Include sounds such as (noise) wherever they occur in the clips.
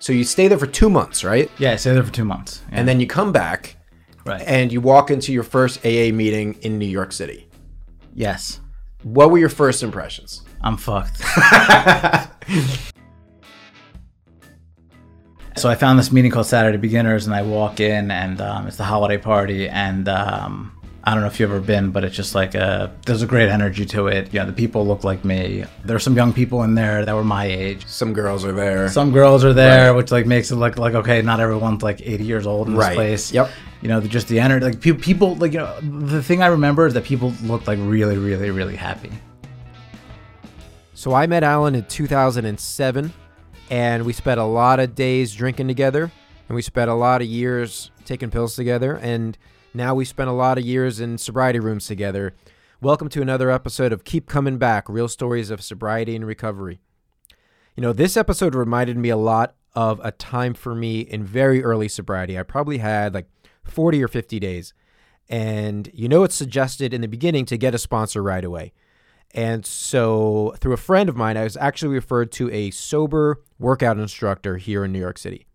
So you stay there for two months, right? Yeah, I stayed there for two months. Yeah. And then you come back right. and you walk into your first AA meeting in New York City. yes, What were your first impressions? I'm fucked. (laughs) so I found this meeting called Saturday Beginners, and I walk in, and um, it's the holiday party, and um, I don't know if you've ever been, but it's just like a there's a great energy to it. You know, the people look like me. There's some young people in there that were my age. Some girls are there. Some girls are there, Right. which like makes it look like okay, not everyone's like 80 years old in this Right. place. Yep. You know, just the energy. Like people, people, like you know, the thing I remember is that people looked like really, really, really happy. So I met Alan in 2007, and we spent a lot of days drinking together, and we spent a lot of years taking pills together, and now we spent a lot of years in sobriety rooms together. Welcome to another episode of Keep Coming Back Real Stories of Sobriety and Recovery. You know, this episode reminded me a lot of a time for me in very early sobriety. I probably had like 40 or 50 days. And you know, it's suggested in the beginning to get a sponsor right away. And so, through a friend of mine, I was actually referred to a sober workout instructor here in New York City.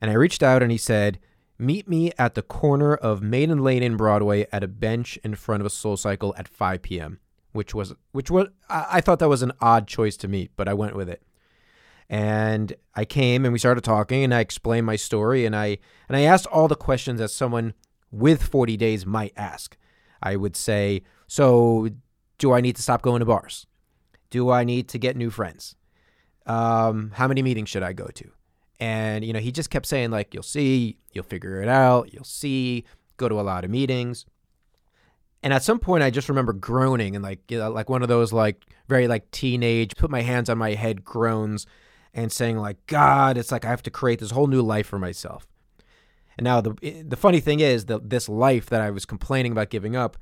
And I reached out and he said, Meet me at the corner of Maiden Lane and Broadway at a bench in front of a Soul Cycle at 5 p.m., which was, which was, I, I thought that was an odd choice to meet, but I went with it. And I came and we started talking and I explained my story and I, and I asked all the questions that someone with 40 days might ask. I would say, So, do I need to stop going to bars? Do I need to get new friends? Um, how many meetings should I go to? And you know, he just kept saying like, "You'll see, you'll figure it out, you'll see." Go to a lot of meetings. And at some point, I just remember groaning and like, you know, like one of those like very like teenage, put my hands on my head groans, and saying like, "God, it's like I have to create this whole new life for myself." And now the the funny thing is that this life that I was complaining about giving up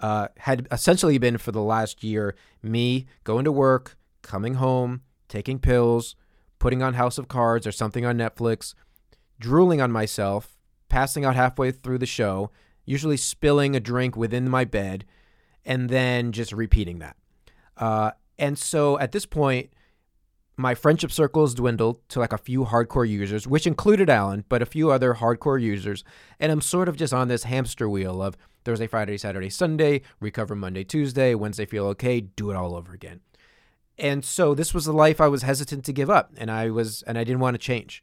uh, had essentially been for the last year me going to work, coming home, taking pills, putting on House of Cards or something on Netflix, drooling on myself, passing out halfway through the show, usually spilling a drink within my bed, and then just repeating that. Uh, and so at this point, my friendship circles dwindled to like a few hardcore users, which included Alan, but a few other hardcore users. And I'm sort of just on this hamster wheel of Thursday, Friday, Saturday, Sunday, recover Monday, Tuesday, Wednesday, feel okay, do it all over again. And so this was the life I was hesitant to give up, and I was, and I didn't want to change.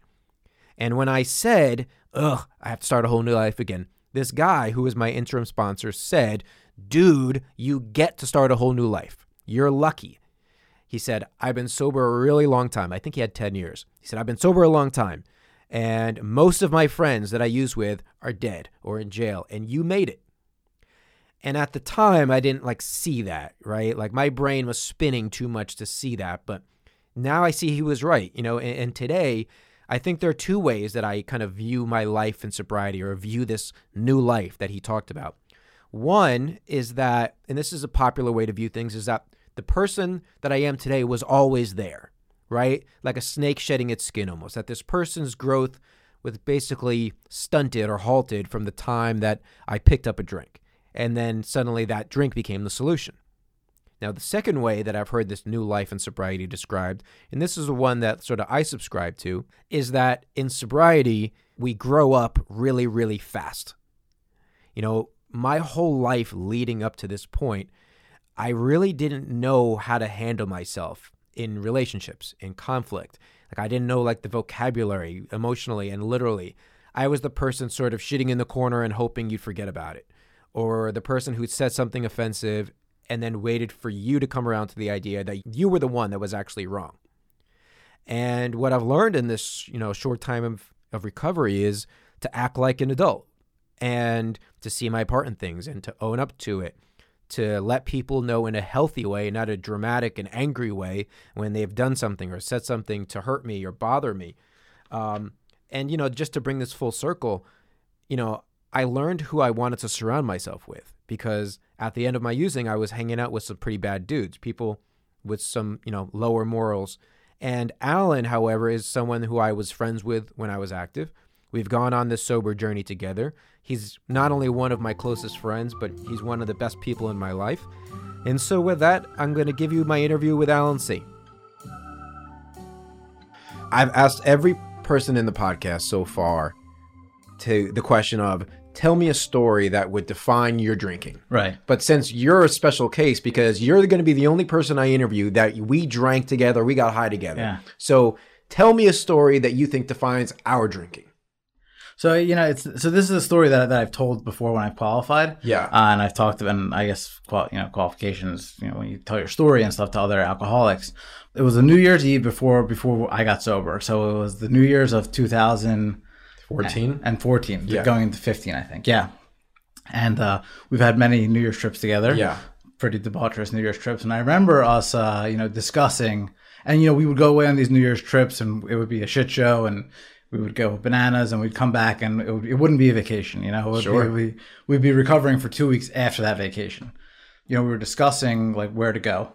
And when I said, "Ugh, I have to start a whole new life again," this guy who was my interim sponsor said, "Dude, you get to start a whole new life. You're lucky." He said, I've been sober a really long time. I think he had 10 years. He said, I've been sober a long time. And most of my friends that I use with are dead or in jail, and you made it. And at the time, I didn't like see that, right? Like my brain was spinning too much to see that. But now I see he was right, you know. And, and today, I think there are two ways that I kind of view my life in sobriety or view this new life that he talked about. One is that, and this is a popular way to view things, is that the person that I am today was always there, right? Like a snake shedding its skin almost. That this person's growth was basically stunted or halted from the time that I picked up a drink. And then suddenly that drink became the solution. Now, the second way that I've heard this new life in sobriety described, and this is the one that sort of I subscribe to, is that in sobriety, we grow up really, really fast. You know, my whole life leading up to this point, I really didn't know how to handle myself in relationships, in conflict. Like I didn't know like the vocabulary emotionally and literally. I was the person sort of shitting in the corner and hoping you'd forget about it. Or the person who said something offensive and then waited for you to come around to the idea that you were the one that was actually wrong. And what I've learned in this, you know, short time of, of recovery is to act like an adult and to see my part in things and to own up to it to let people know in a healthy way, not a dramatic and angry way, when they've done something or said something to hurt me or bother me. Um, and, you know, just to bring this full circle, you know, I learned who I wanted to surround myself with because at the end of my using, I was hanging out with some pretty bad dudes, people with some, you know, lower morals. And Alan, however, is someone who I was friends with when I was active. We've gone on this sober journey together. He's not only one of my closest friends, but he's one of the best people in my life. And so, with that, I'm going to give you my interview with Alan C. I've asked every person in the podcast so far to the question of tell me a story that would define your drinking. Right. But since you're a special case because you're going to be the only person I interview that we drank together, we got high together. Yeah. So tell me a story that you think defines our drinking. So you know, it's so this is a story that, that I've told before when I've qualified. Yeah. Uh, and I've talked and I guess qual, you know qualifications. You know, when you tell your story and stuff to other alcoholics. It was a New Year's Eve before before I got sober. So it was the New Year's of 2014 and 14, Yeah. going into 15, I think. Yeah. And uh, we've had many New Year's trips together. Yeah. Pretty debaucherous New Year's trips. And I remember us, uh, you know, discussing, and, you know, we would go away on these New Year's trips and it would be a shit show and we would go bananas and we'd come back and it, would, it wouldn't be a vacation, you know? It would Sure. be, we, we'd be recovering for two weeks after that vacation. You know, we were discussing like where to go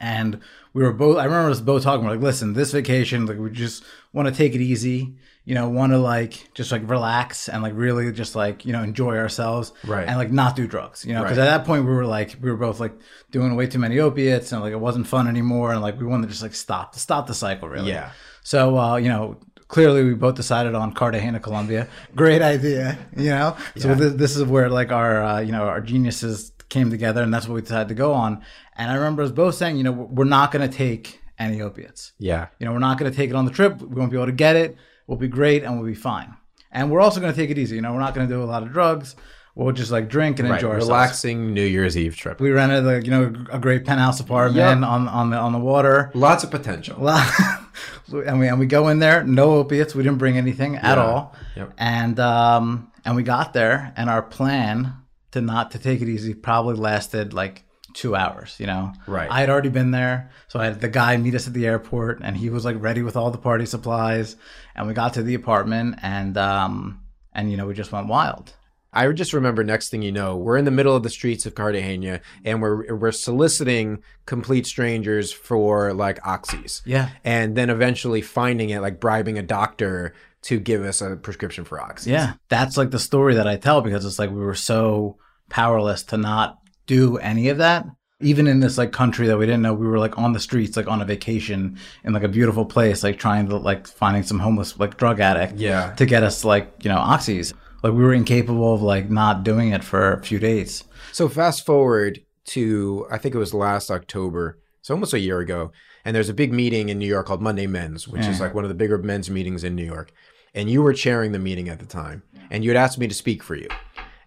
and we were both i remember us both talking we're like listen this vacation like we just want to take it easy you know want to like just like relax and like really just like you know enjoy ourselves Right. and like not do drugs you know because Right. at that point we were like we were both like doing way too many opiates and like it wasn't fun anymore and like we wanted to just like stop stop the cycle really Yeah. so uh you know clearly we both decided on cartagena colombia great idea you know so this, this is where like our uh, you know our geniuses came together and that's what we decided to go on and i remember us both saying you know we're not going to take any opiates Yeah. you know we're not going to take it on the trip we won't be able to get it we'll be great and we'll be fine and we're also going to take it easy you know we're not going to do a lot of drugs we'll just like drink and Right. enjoy ourselves Relaxing New Year's Eve trip. we rented like you know a great penthouse apartment Yep. on on the on the water Lots of potential. (laughs) and we and we go in there, no opiates. We didn't bring anything at Yeah. all. Yep. And um and we got there, and our plan to not to take it easy probably lasted like two hours. You know, Right. I had already been there, so I had the guy meet us at the airport, and he was like ready with all the party supplies. And we got to the apartment, and um and you know we just went wild. I just remember next thing you know, we're in the middle of the streets of Cartagena and we're we're soliciting complete strangers for like oxys. Yeah. And then eventually finding it like bribing a doctor to give us a prescription for oxys. Yeah, that's like the story that I tell because it's like we were so powerless to not do any of that. Even in this like country that we didn't know, we were like on the streets, like on a vacation in like a beautiful place, like trying to like finding some homeless like drug addict Yeah. to get us like you know oxys. Like we were incapable of like not doing it for a few days. So fast forward to I think it was last October, so almost a year ago, and there's a big meeting in New York called Monday Men's, which is like one of the bigger men's meetings in New York. And you were chairing the meeting at the time, and you had asked me to speak for you.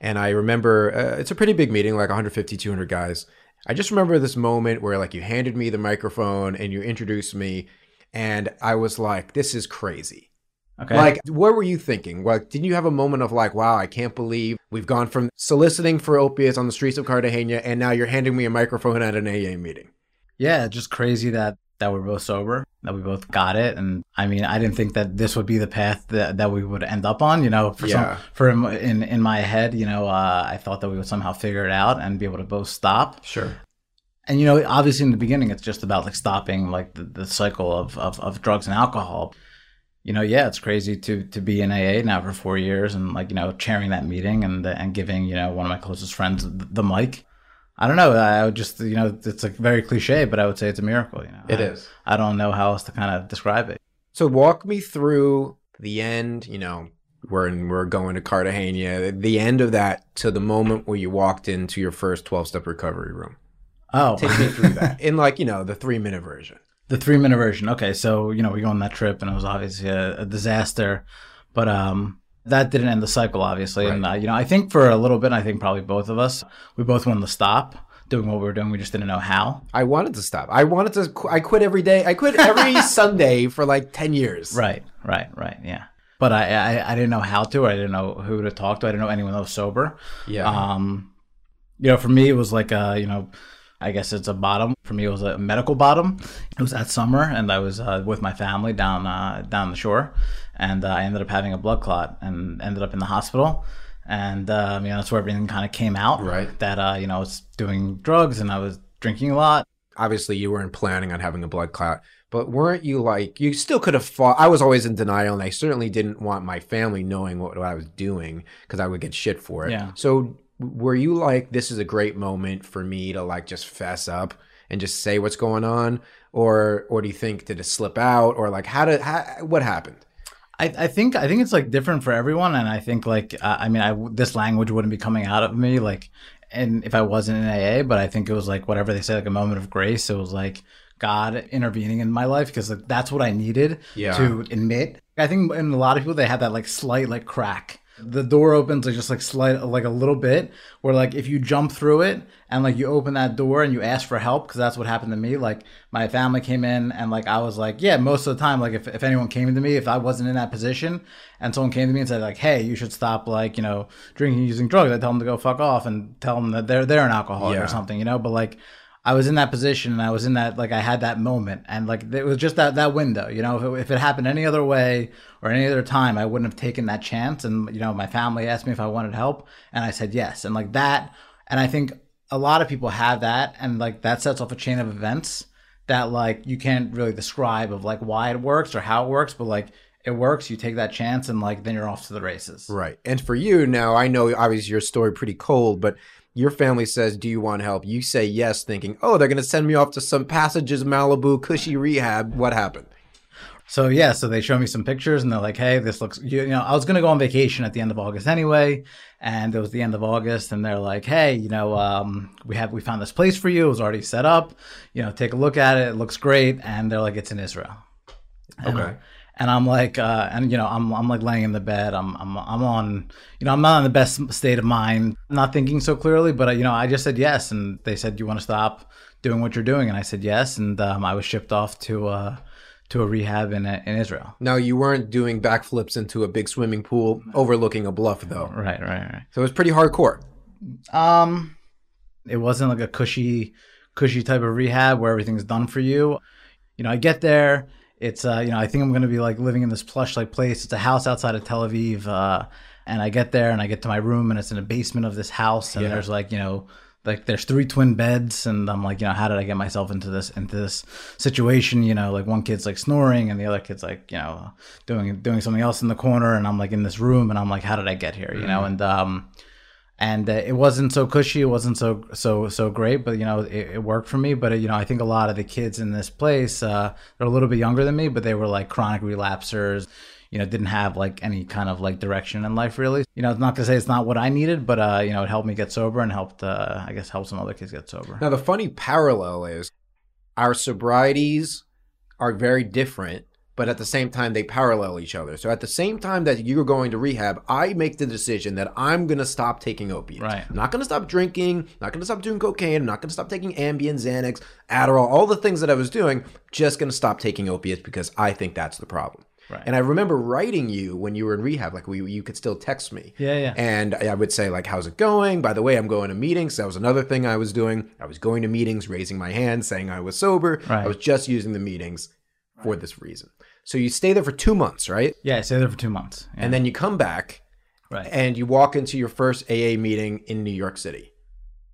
And I remember uh, it's a pretty big meeting, like 150, 200 guys. I just remember this moment where like you handed me the microphone and you introduced me, and I was like, "This is crazy." Okay. Like, what were you thinking? Like, didn't you have a moment of like, wow, I can't believe we've gone from soliciting for opiates on the streets of Cartagena, and now you're handing me a microphone at an AA meeting? yeah, just crazy that that we're both sober, that we both got it, and I mean, I didn't think that this would be the path that, that we would end up on. You know, for Yeah. some, for in, in my head, you know, uh, I thought that we would somehow figure it out and be able to both stop. Sure. And you know, obviously in the beginning, it's just about like stopping like the, the cycle of, of of drugs and alcohol. You know, yeah, it's crazy to to be in AA now for four years and like you know chairing that meeting and and giving you know one of my closest friends the, the mic. I don't know. I would just you know it's like very cliche, but I would say it's a miracle. You know, It I, is. I don't know how else to kind of describe it. So walk me through the end. You know, when we're going to Cartagena, the end of that to the moment where you walked into your first twelve step recovery room. Oh, Take me through that (laughs) in like you know the three minute version. The three minute version. Okay, so you know we go on that trip and it was obviously a, a disaster, but um that didn't end the cycle obviously. And uh, you know I think for a little bit, I think probably both of us, we both wanted to stop doing what we were doing. We just didn't know how. I wanted to stop. I wanted to. qu- I quit every day. I quit every (laughs) Sunday for like ten years. Right, right, right. Yeah, but I I, I didn't know how to. or I didn't know who to talk to. I didn't know anyone that was sober. Yeah. Um, you know, for me, it was like a, you know, I guess it's a bottom. For me, it was a medical bottom. It was that summer, and I was uh, with my family down uh, down the shore, and uh, I ended up having a blood clot and ended up in the hospital. And um, you know, that's where everything kind of came out. Right. That uh, you know, I was doing drugs and I was drinking a lot. obviously you weren't planning on having a blood clot, but weren't you like you still could have fought? I was always in denial, and I certainly didn't want my family knowing what, what I was doing because I would get shit for it. Yeah. So were you like, this is a great moment for me to like just fess up and just say what's going on, or or do you think did it slip out, or like how did how, what happened? I, I think I think it's like different for everyone, and I think like uh, I mean I this language wouldn't be coming out of me like, and if I wasn't in AA, but I think it was like whatever they say like a moment of grace. It was like God intervening in my life because like, that's what I needed Yeah. to admit. I think in a lot of people they have that like slight like crack. The door opens like just like slight like a little bit where like if you jump through it and like you open that door and you ask for help because that's what happened to me. Like my family came in and like I was like yeah most of the time like if, if anyone came to me if I wasn't in that position and someone came to me and said like hey you should stop like you know drinking using drugs I tell them to go fuck off and tell them that they're they're an alcoholic Yeah. or something you know but like I was in that position and I was in that like I had that moment. And like it was just that that window you know? If it, if it happened any other way or any other time I wouldn't have taken that chance. And you know my family asked me if I wanted help and I said yes. And like that and I think a lot of people have that. And like that sets off a chain of events that like you can't really describe of like why it works or how it works but like it works. You take that chance and like then you're off to the races. Right. And for you now, I know obviously your story pretty cold, but your family says, "Do you want help?" You say yes, thinking, "Oh, they're going to send me off to some passages Malibu cushy rehab." What happened? So yeah, so they show me some pictures and they're like, "Hey, this looks." You, you know, I was gonna go on vacation at the end of August anyway, and it was the end of August, and they're like, "Hey, you know, um, we have we found this place for you. It was already set up. You know, take a look at it. It looks great." And they're like, "It's in Israel." And, Okay. And I'm like, uh, and you know, I'm I'm like laying in the bed. I'm I'm I'm on, you know, I'm not in the best state of mind, not thinking so clearly. But uh, you know, I just said yes, and they said, "Do you want to stop doing what you're doing?" And I said yes, and um, I was shipped off to uh, to a rehab in in Israel. Now you weren't doing backflips into a big swimming pool overlooking a bluff, though. Right, right, right. So it was pretty hardcore. Um, it wasn't like a cushy, cushy type of rehab where everything's done for you. You know, I get there. It's uh, you know, I think I'm gonna be like living in this plush like place. It's a house outside of Tel Aviv. Uh, and I get there and I get to my room and it's in the basement of this house and Yeah. there's like you know. Like there's three twin beds, and I'm like, you know, how did I get myself into this into this situation? You know, like one kid's like snoring, and the other kid's like, you know, doing doing something else in the corner, and I'm like in this room, and I'm like, how did I get here? You know, and um, and uh, it wasn't so cushy it wasn't so so so great but you know it, it worked for me. But uh, you know i think a lot of the kids in this place uh, they're a little bit younger than me but they were like chronic relapsers you know didn't have like any kind of like direction in life really. You know it's not to say it's not what i needed but uh, you know it helped me get sober and helped uh, i guess help some other kids get sober. Now the funny parallel is our sobrieties are very different, but at the same time they parallel each other. So at the same time that you're going to rehab, I make the decision that I'm going to stop taking opiates. Right. I'm not going to stop drinking, not going to stop doing cocaine, I'm not going to stop taking Ambien, Xanax, Adderall, all the things that I was doing, just going to stop taking opiates because I think that's the problem. Right. And I remember writing you when you were in rehab, like we, you could still text me. Yeah, yeah. And I would say, like, how's it going? By the way, I'm going to meetings. That was another thing I was doing. I was going to meetings, raising my hand, saying I was sober. Right. I was just using the meetings for this reason. So you stay there for two months, right? yeah i stayed there for two months yeah. And then you come back right and you walk into your first AA meeting in New York City.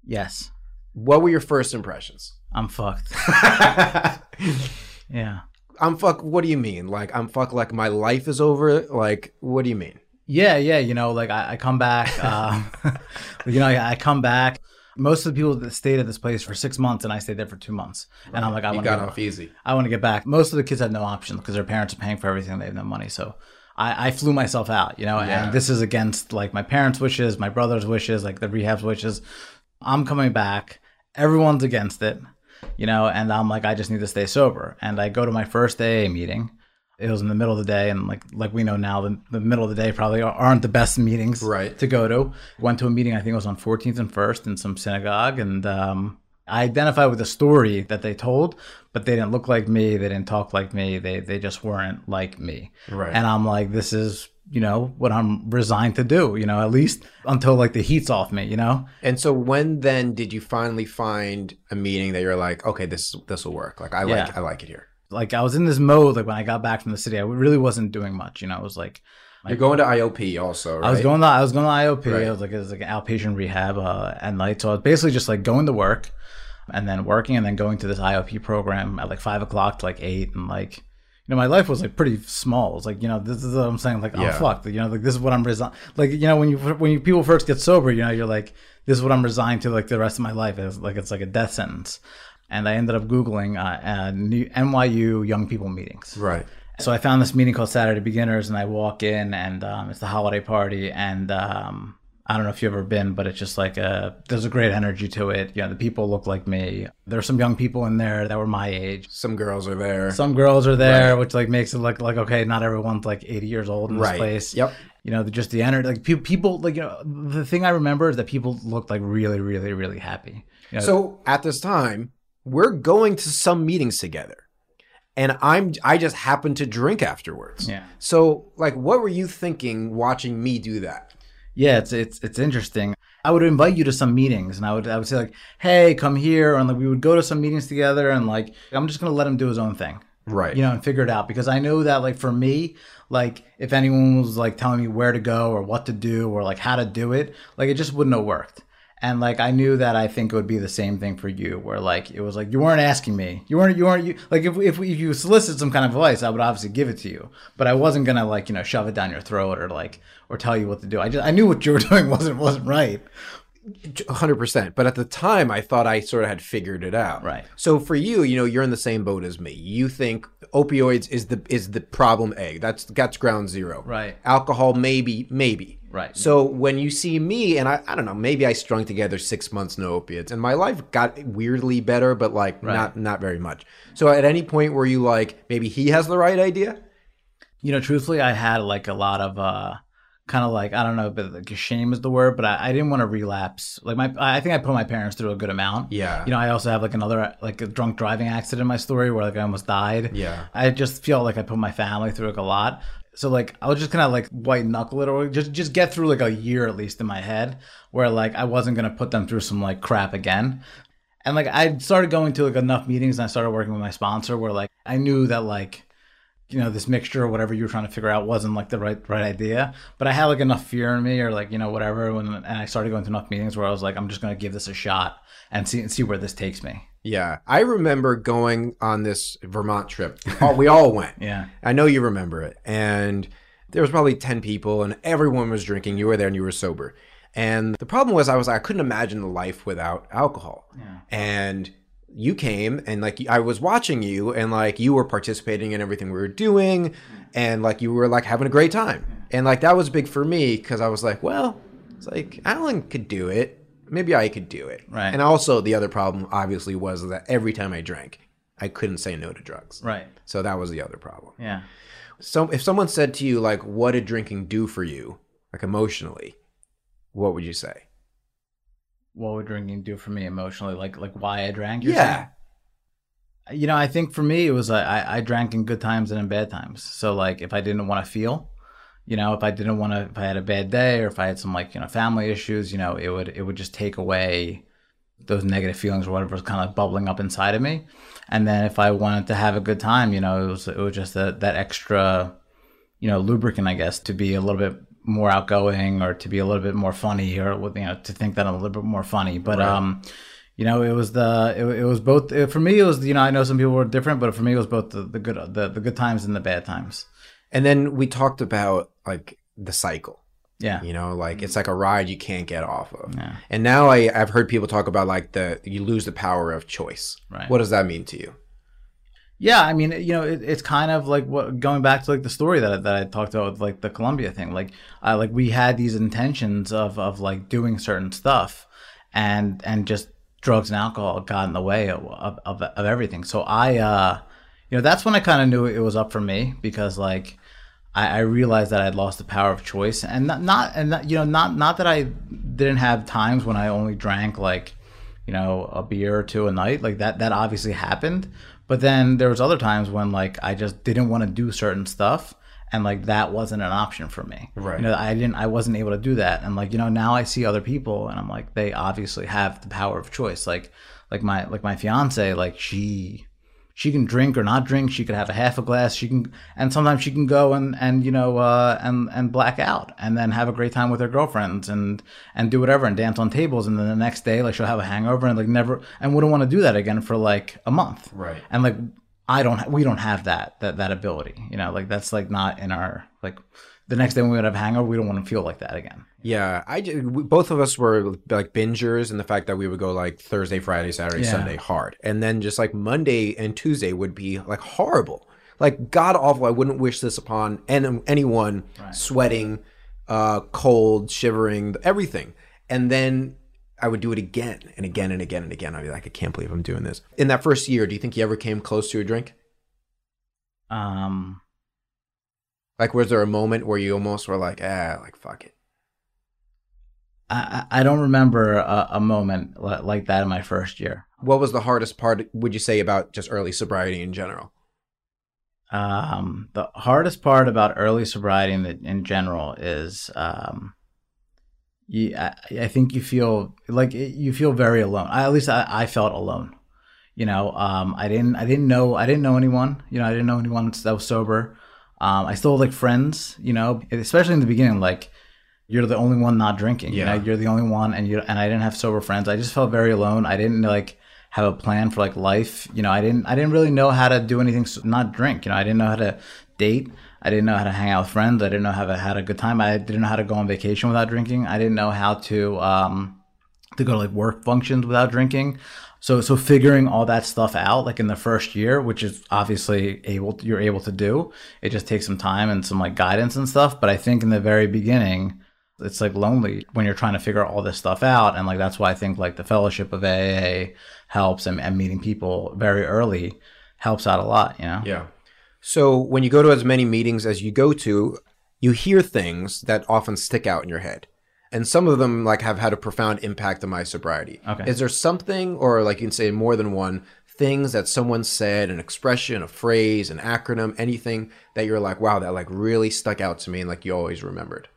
yes What were your first impressions? i'm fucked (laughs) yeah I'm fuck. What do you mean? Like I'm fuck. Like my life is over. Like what do you mean? Yeah, yeah, you know, like I, I come back, um, (laughs) you know, I, I come back. Most of the people that stayed at this place for six months, and I stayed there for two months, and I'm like, I want to get off easy. I want to get back. Most of the kids had no option because their parents are paying for everything; they have no money. So I, I flew myself out, you know, Yeah. and this is against like my parents' wishes, my brother's wishes, like the rehab's wishes. I'm coming back. Everyone's against it, you know, and I'm like, I just need to stay sober. And I go to my first AA meeting. It was in the middle of the day, and like like we know now, the, the middle of the day probably aren't the best meetings Right. to go to. Went to a meeting, I think it was on 14th and 1st in some synagogue, and um, I identified with the story that they told, but they didn't look like me, they didn't talk like me, they they just weren't like me. Right. And I'm like, this is you know what I'm resigned to do, you know, at least until like the heat's off me, you know. And so when then did you finally find a meeting that you're like, okay, this this will work. Like I like I like it here. Like I was in this mode, like when I got back from the city, I really wasn't doing much, you know. I was like You're going to IOP also, right? I was going to I was going to IOP. Right. I was like it was like an outpatient rehab uh, at night. So I was basically just like going to work, and then working, and then going to this IOP program at like five o'clock to like eight, and like you know my life was like pretty small. It's like you know this is what I'm saying. Like Yeah. oh fuck, you know like this is what I'm resigned. Like you know when you when you people first get sober, you know you're like this is what I'm resigned to like the rest of my life. It's like it's like a death sentence. And I ended up googling uh, uh, new NYU young people meetings Right. So I found this meeting called Saturday Beginners, and I walk in, and um, it's the holiday party, and um, I don't know if you've ever been, but it's just like a there's a great energy to it. You know, the people look like me. There's some young people in there that were my age. Some girls are there. Some girls are there, Right. which like makes it look like okay, not everyone's like 80 years old in this right. place. Yep. You know, just the energy. Like people, people, like you know, the thing I remember is that people looked like really, really, really happy. You know, So at this time, we're going to some meetings together. And I'm I just happen to drink afterwards. Yeah. So like what were you thinking watching me do that? Yeah, it's it's it's interesting. I would invite you to some meetings, and I would I would say like, "Hey, come here," and like we would go to some meetings together, and like I'm just gonna let him do his own thing, Right. you know, and figure it out because I know that like for me, like if anyone was like telling me where to go or what to do or like how to do it, like it just wouldn't have worked. And like I knew that I think it would be the same thing for you, where like it was like you weren't asking me, you weren't, you weren't, you like if if, if you solicited some kind of advice, I would obviously give it to you, but I wasn't gonna like you know shove it down your throat or like or tell you what to do. I just I knew what you were (laughs) doing wasn't wasn't right. 100%. But at the time, I thought I sort of had figured it out. Right. So for you, you know, you're in the same boat as me. You think opioids is the is the problem A. That's that's ground zero. Right. Alcohol, maybe, maybe. Right. So when you see me, and I, I don't know, maybe I strung together six months no opiates, and my life got weirdly better, but like not not very much. So at any point where you like maybe he has the right idea, You know, truthfully, I had like a lot of uh kind of like I don't know, but like shame is the word, but I, I didn't want to relapse. Like my, I think I put my parents through a good amount. Yeah. You know, I also have like another like a drunk driving accident in my story where like I almost died. Yeah. I just feel like I put my family through like a lot. So like I was just gonna like white knuckle it or just just get through like a year at least in my head where like I wasn't gonna put them through some like crap again. And like I started going to like enough meetings and I started working with my sponsor where like I knew that like you know this mixture or whatever you were trying to figure out wasn't like the right right idea but i had like enough fear in me or like you know whatever when and i started going to enough meetings where i was like i'm just going to give this a shot and see and see where this takes me yeah, I remember going on this Vermont trip. Oh, we all went. (laughs) yeah I know you remember it. And there was probably 10 people and everyone was drinking. You were there and you were sober. And the problem was I was I couldn't imagine life without alcohol. yeah. And you came and like I was watching you and like you were participating in everything we were doing mm-hmm. and like you were like having a great time. Mm-hmm. And like that was big for me cuz I was like, well, it's like Alan could do it. Maybe I could do it. Right. And also the other problem obviously was that every time I drank, I couldn't say no to drugs. right So that was the other problem. yeah So if someone said to you like what did drinking do for you like emotionally what would you say what would drinking do for me emotionally? Like like why i drank yeah saying? you know i think for me it was like I, I drank in good times and in bad times. So like if i didn't want to feel you know if i didn't want to if i had a bad day or if i had some like you know family issues you know it would it would just take away those negative feelings or whatever was kind of bubbling up inside of me. And then if i wanted to have a good time you know it was it was just that that extra you know lubricant i guess to be a little bit more outgoing or to be a little bit more funny or you know to think that i'm a little bit more funny. But um you know it was the it, it was both it, for me it was you know i know some people were different but for me it was both the, the good the, the good times and the bad times. And then we talked about like the cycle. Yeah. You know like it's like a ride you can't get off of. Yeah. and now I, i've heard people talk about like the you lose the power of choice. Right. what does that mean to you Yeah, I mean, you know, it, it's kind of like what going back to like the story that I- that I talked about with like the Colombia thing. Like, I like we had these intentions of of like doing certain stuff, and and just drugs and alcohol got in the way of of, of, of everything. So I, uh, you know, that's when I kind of knew it was up for me because like. I, I realized that I'd lost the power of choice, and not, not and not, you know, not not that I didn't have times when I only drank like you know a beer or two a night like that that obviously happened but then there was other times when like i just didn't want to do certain stuff and like that wasn't an option for me Right. you know i didn't i wasn't able to do that and like you know now i see other people and i'm like they obviously have the power of choice like like my like my fiance like she she can drink or not drink. She could have a half a glass. She can and sometimes she can go and and you know uh and and black out and then have a great time with her girlfriends and and do whatever and dance on tables. And then the next day like she'll have a hangover and like never and wouldn't want to do that again for like a month. Right. and like i don't we don't have that that that ability you know like that's like not in our like the next day when we would have hangover we don't want to feel like that again Yeah, I we- both of us were like bingers and the fact that we would go like Thursday, Friday, Saturday, Yeah. Sunday hard, and then just like Monday and Tuesday would be like horrible. like god awful. I wouldn't wish this upon any, anyone. Sweating, uh, cold, shivering, everything, and then I would do it again and again and again and again. I'd be like, I can't believe I'm doing this. In that first year, do you think you ever came close to a drink? Um, Like, was there a moment where you almost were like, ah, like fuck it? I, I don't remember a, a moment like that in my first year. What was the hardest part? Would you say about just early sobriety in general? Um, the hardest part about early sobriety in, in general is, um, you, I, I think you feel like you feel very alone. I, at least I, I felt alone. You know, um, I didn't, I didn't know, I didn't know anyone. You know, I didn't know anyone that was sober. Um, I still like friends. You know, especially in the beginning, like you're the only one not drinking. Yeah. You know, you're the only one, and you and I didn't have sober friends. I just felt very alone. I didn't like have a plan for like life. You know, I didn't I didn't really know how to do anything s- not drink. You know, I didn't know how to date. I didn't know how to hang out with friends. I didn't know how to had a good time. I didn't know how to go on vacation without drinking. I didn't know how to um to go to like work functions without drinking. So so figuring all that stuff out like in the first year, which is obviously able you're able to do. It just takes some time and some like guidance and stuff. But I think in the very beginning, it's like lonely when you're trying to figure all this stuff out. And like that's why I think like the fellowship of AA helps and, and meeting people very early helps out a lot, you know? Yeah. So when you go to as many meetings as you go to, you hear things that often stick out in your head. And some of them like have had a profound impact on my sobriety. Okay. Is there something or like you can say more than one things that someone said, an expression, a phrase, an acronym, anything that you're like, wow, that like really stuck out to me and like you always remembered?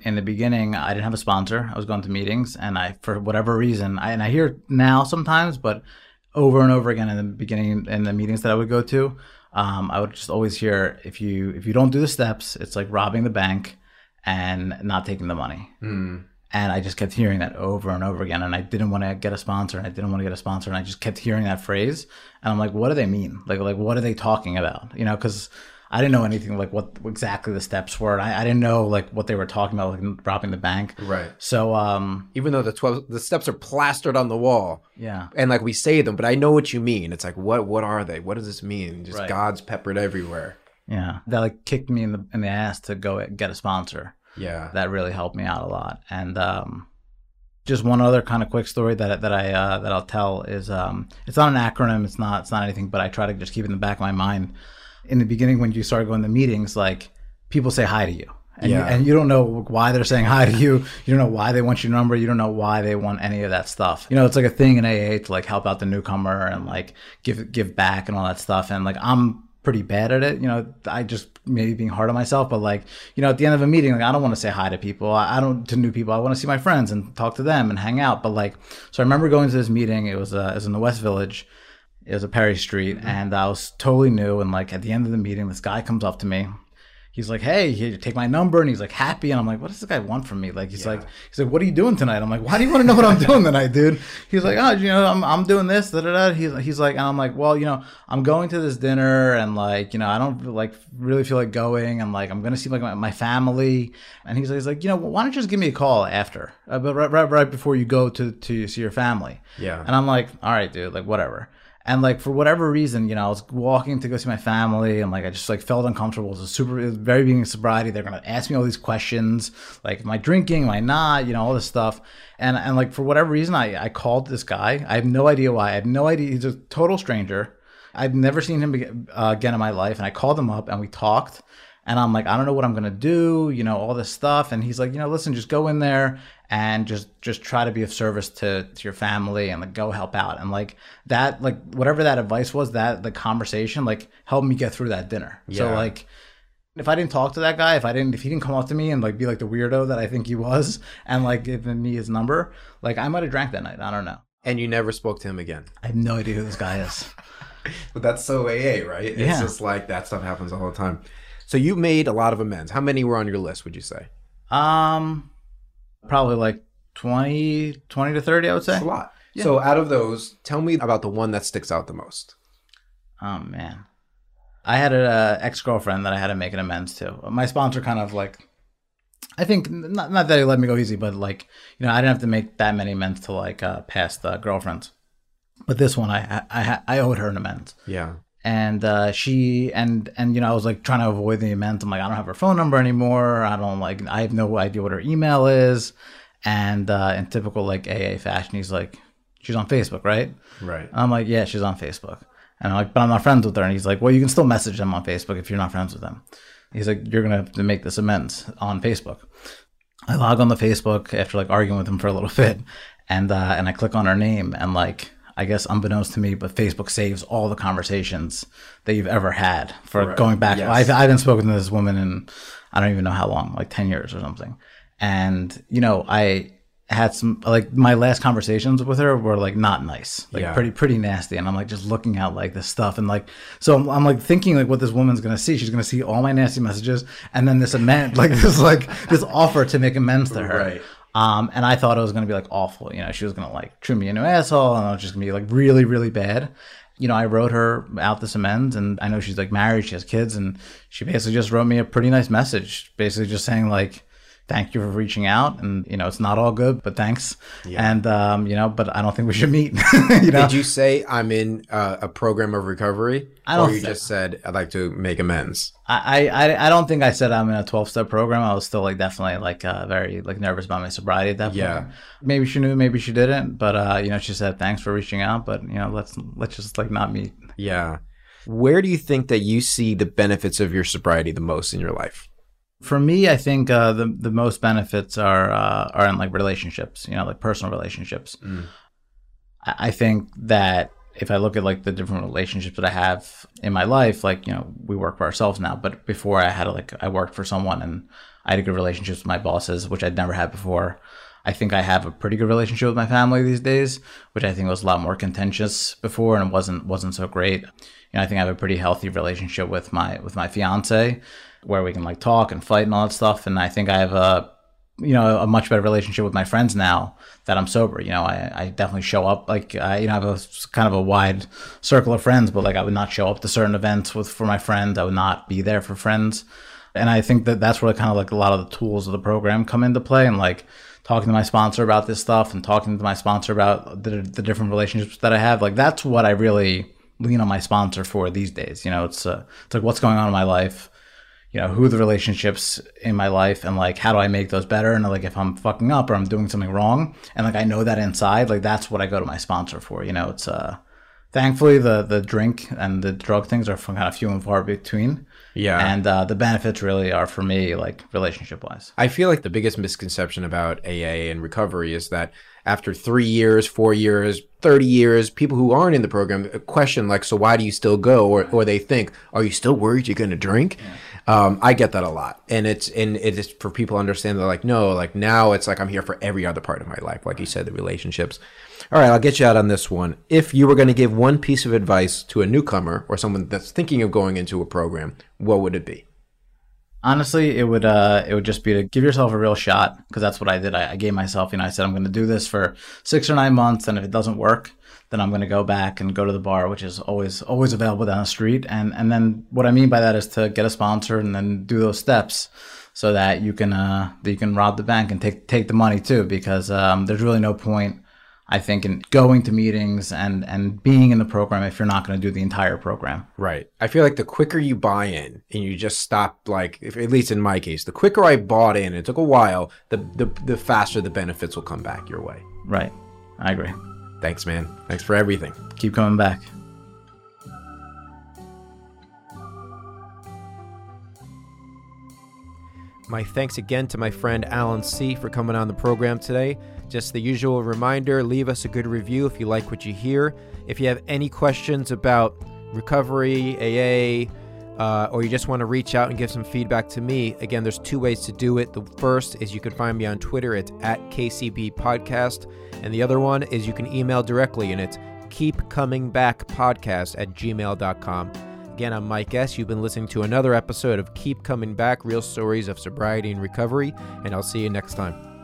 in the beginning i didn't have a sponsor i was going to meetings and i for whatever reason I, and i hear now sometimes but over and over again in the beginning in the meetings that i would go to um, i would just always hear if you if you don't do the steps it's like robbing the bank and not taking the money and i just kept hearing that over and over again and i didn't want to get a sponsor and i didn't want to get a sponsor and i just kept hearing that phrase and i'm like what do they mean like like what are they talking about you know because I didn't know anything like what exactly the steps were. I, I didn't know like what they were talking about, like robbing the bank. Right. So um, Even though the 12 the steps are plastered on the wall yeah, and like we say them, but I know what you mean. It's like what what are they? What does this mean? Just Right. God's peppered everywhere. yeah, that like kicked me in the in the ass to go get a sponsor. Yeah. That really helped me out a lot. And um, just one other kind of quick story that that I uh, that I'll tell is um, it's not an acronym. It's not it's not anything, but I try to just keep it in the back of my mind. In the beginning, when you start going to meetings, like people say hi to you. And, Yeah. you, and you don't know why they're saying hi to you. You don't know why they want your number. You don't know why they want any of that stuff. You know, it's like a thing in AA to like help out the newcomer and like give give back and all that stuff. And like I'm pretty bad at it. You know, I just maybe being hard on myself, but like you know, at the end of a meeting, like I don't want to say hi to people. I, don't to new people. I want to see my friends and talk to them and hang out. But like, so I remember going to this meeting. It was uh, it was in the West Village. It was a Perry Street, and I was totally new. And like at the end of the meeting, this guy comes up to me. He's like, "Hey, here, take my number," and he's like happy, and I'm like, "What does this guy want from me?" Like he's like, he's like, "What are you doing tonight?" I'm like, "Why do you want to know what I'm doing tonight, dude?" He's like, "Oh, you know, I'm, I'm doing this." Da, da, da. He's he's like, and I'm like, "Well, you know, I'm going to this dinner, and like, you know, I don't like really feel like going, and like, I'm gonna see like my, my family." And he's, he's like, "You know, why don't you just give me a call after, uh, but right, right right before you go to to see your family?" Yeah. And I'm like, all right, dude, like whatever. And like for whatever reason, you know, I was walking to go see my family, and like I just like felt uncomfortable. It was a super, it was very beginning of sobriety. They're gonna ask me all these questions, like, am I drinking? Am I not? You know, all this stuff. And and like for whatever reason, I I called this guy. I have no idea why. I have no idea. He's a total stranger. I've never seen him uh, again in my life. And I called him up, and we talked. And I'm like, I don't know what I'm gonna do, you know, all this stuff. And he's like, you know, listen, just go in there and just just try to be of service to, to your family and like go help out. And like that, like whatever that advice was, that the conversation like helped me get through that dinner. yeah. So like if I didn't talk to that guy, if I didn't if he didn't come up to me and like be like the weirdo that I think he was (laughs) and like giving me his number, like I might have drank that night. I don't know. And you never spoke to him again. I have no idea who this guy is. (laughs) But that's so AA, right? It's Yeah. just like that stuff happens all the time. So you made a lot of amends. How many were on your list, would you say? Um probably like 20 20 to 30 I would say. It's a lot. So out of those, tell me about the one that sticks out the most. Oh man, I had an uh, ex girlfriend that I had to make an amends to. My sponsor kind of like, I think not not that he let me go easy, but like you know I didn't have to make that many amends to like uh, past uh, girlfriends. But this one I I- I owed her an amends, Yeah. And uh, she and and you know I was like trying to avoid the amends. I'm like I don't have her phone number anymore. I don't like I have no idea what her email is. And uh, in typical like AA fashion, he's like, she's on Facebook, right? Right. I'm like, yeah, she's on Facebook. And I'm like, but I'm not friends with her. And he's like, well, you can still message them on Facebook if you're not friends with them. He's like, you're gonna have to make this amends on Facebook. I log on the Facebook after like arguing with him for a little (laughs) bit, and uh, and I click on her name, and like I guess unbeknownst to me, but Facebook saves all the conversations that you've ever had for Right. going back. Yes. I've, I haven't spoken to this woman in I don't even know how long, like 10 years or something. And, you know, I had some, like, my last conversations with her were like not nice, like Yeah. pretty, pretty nasty. And I'm like just looking at like this stuff and like, so I'm, I'm like thinking like what this woman's going to see. She's going to see all my nasty messages and then this amend, (laughs) like this, like this offer to make amends to her. Right. Um, and I thought it was gonna be like awful. You know, she was gonna like trim me into an asshole, and it was just gonna be like really, really bad. You know, I wrote her out this amends, and I know she's like married, she has kids, and she basically just wrote me a pretty nice message, basically just saying like, "Thank you for reaching out, and you know, it's not all good, but thanks." And um, you know, but I don't think we should meet. (laughs) you know, Did you say I'm in uh, a program of recovery? I don't Or you just said I'd like to make amends. I, I I don't think I said I'm in a 12 step program. I was still like definitely like uh, very like nervous about my sobriety at that point. Yeah. Maybe she knew, maybe she didn't, but uh, you know, she said thanks for reaching out, but you know, let's let's just like not meet. Yeah. Where do you think that you see the benefits of your sobriety the most in your life? For me, I think uh, the the most benefits are uh, are in like relationships, you know, like personal relationships. I, I think that if I look at like the different relationships that I have in my life, like you know, we work for ourselves now, but before I had like I worked for someone and I had a good relationship with my bosses, which I'd never had before. I think I have a pretty good relationship with my family these days, which I think was a lot more contentious before and wasn't wasn't so great. You know, I think I have a pretty healthy relationship with my with my fiance, where we can like talk and fight and all that stuff. And I think I have a you know a much better relationship with my friends now that I'm sober. You know, I, I definitely show up like I you know I have a kind of a wide circle of friends, but like I would not show up to certain events with for my friends. I would not be there for friends, and I think that that's where kind of like a lot of the tools of the program come into play, and like talking to my sponsor about this stuff and talking to my sponsor about the, the different relationships that I have. Like that's what I really lean on my sponsor for these days. You know, it's uh, it's like what's going on in my life you know, who are the relationships in my life and like how do I make those better? And like if I'm fucking up or I'm doing something wrong and like I know that inside, like that's what I go to my sponsor for. You know, it's uh thankfully the the drink and the drug things are kind of few and far between. Yeah. And uh, the benefits really are for me like relationship wise. I feel like the biggest misconception about AA and recovery is that after three years, four years, 30 years, people who aren't in the program question, like, so why do you still go? Or, or they think, are you still worried you're going to drink? Um, I get that a lot. And it's, and it is for people to understand they're like, no, like now it's like I'm here for every other part of my life. Like you said, the relationships. All right, I'll get you out on this one. If you were going to give one piece of advice to a newcomer or someone that's thinking of going into a program, what would it be? Honestly, it would uh, it would just be to give yourself a real shot because that's what I did. I, I gave myself, you know, I said I'm going to do this for six or nine months, and if it doesn't work, then I'm going to go back and go to the bar, which is always always available down the street. And and then what I mean by that is to get a sponsor and then do those steps so that you can uh, that you can rob the bank and take take the money too, because um, there's really no point. I think in going to meetings and and being in the program if you're not going to do the entire program. Right. I feel like the quicker you buy in and you just stop, like, if, at least in my case, the quicker I bought in, it took a while, the, the, the faster the benefits will come back your way. Right. I agree. Thanks, man. Thanks for everything. Keep coming back. My thanks again to my friend Alan C. for coming on the program today. Just the usual reminder leave us a good review if you like what you hear. If you have any questions about recovery, AA, uh, or you just want to reach out and give some feedback to me, again, there's two ways to do it. The first is you can find me on Twitter, it's at KCB Podcast. And the other one is you can email directly, and it's keepcomingbackpodcast at gmail.com. Again, I'm Mike S. You've been listening to another episode of Keep Coming Back Real Stories of Sobriety and Recovery, and I'll see you next time.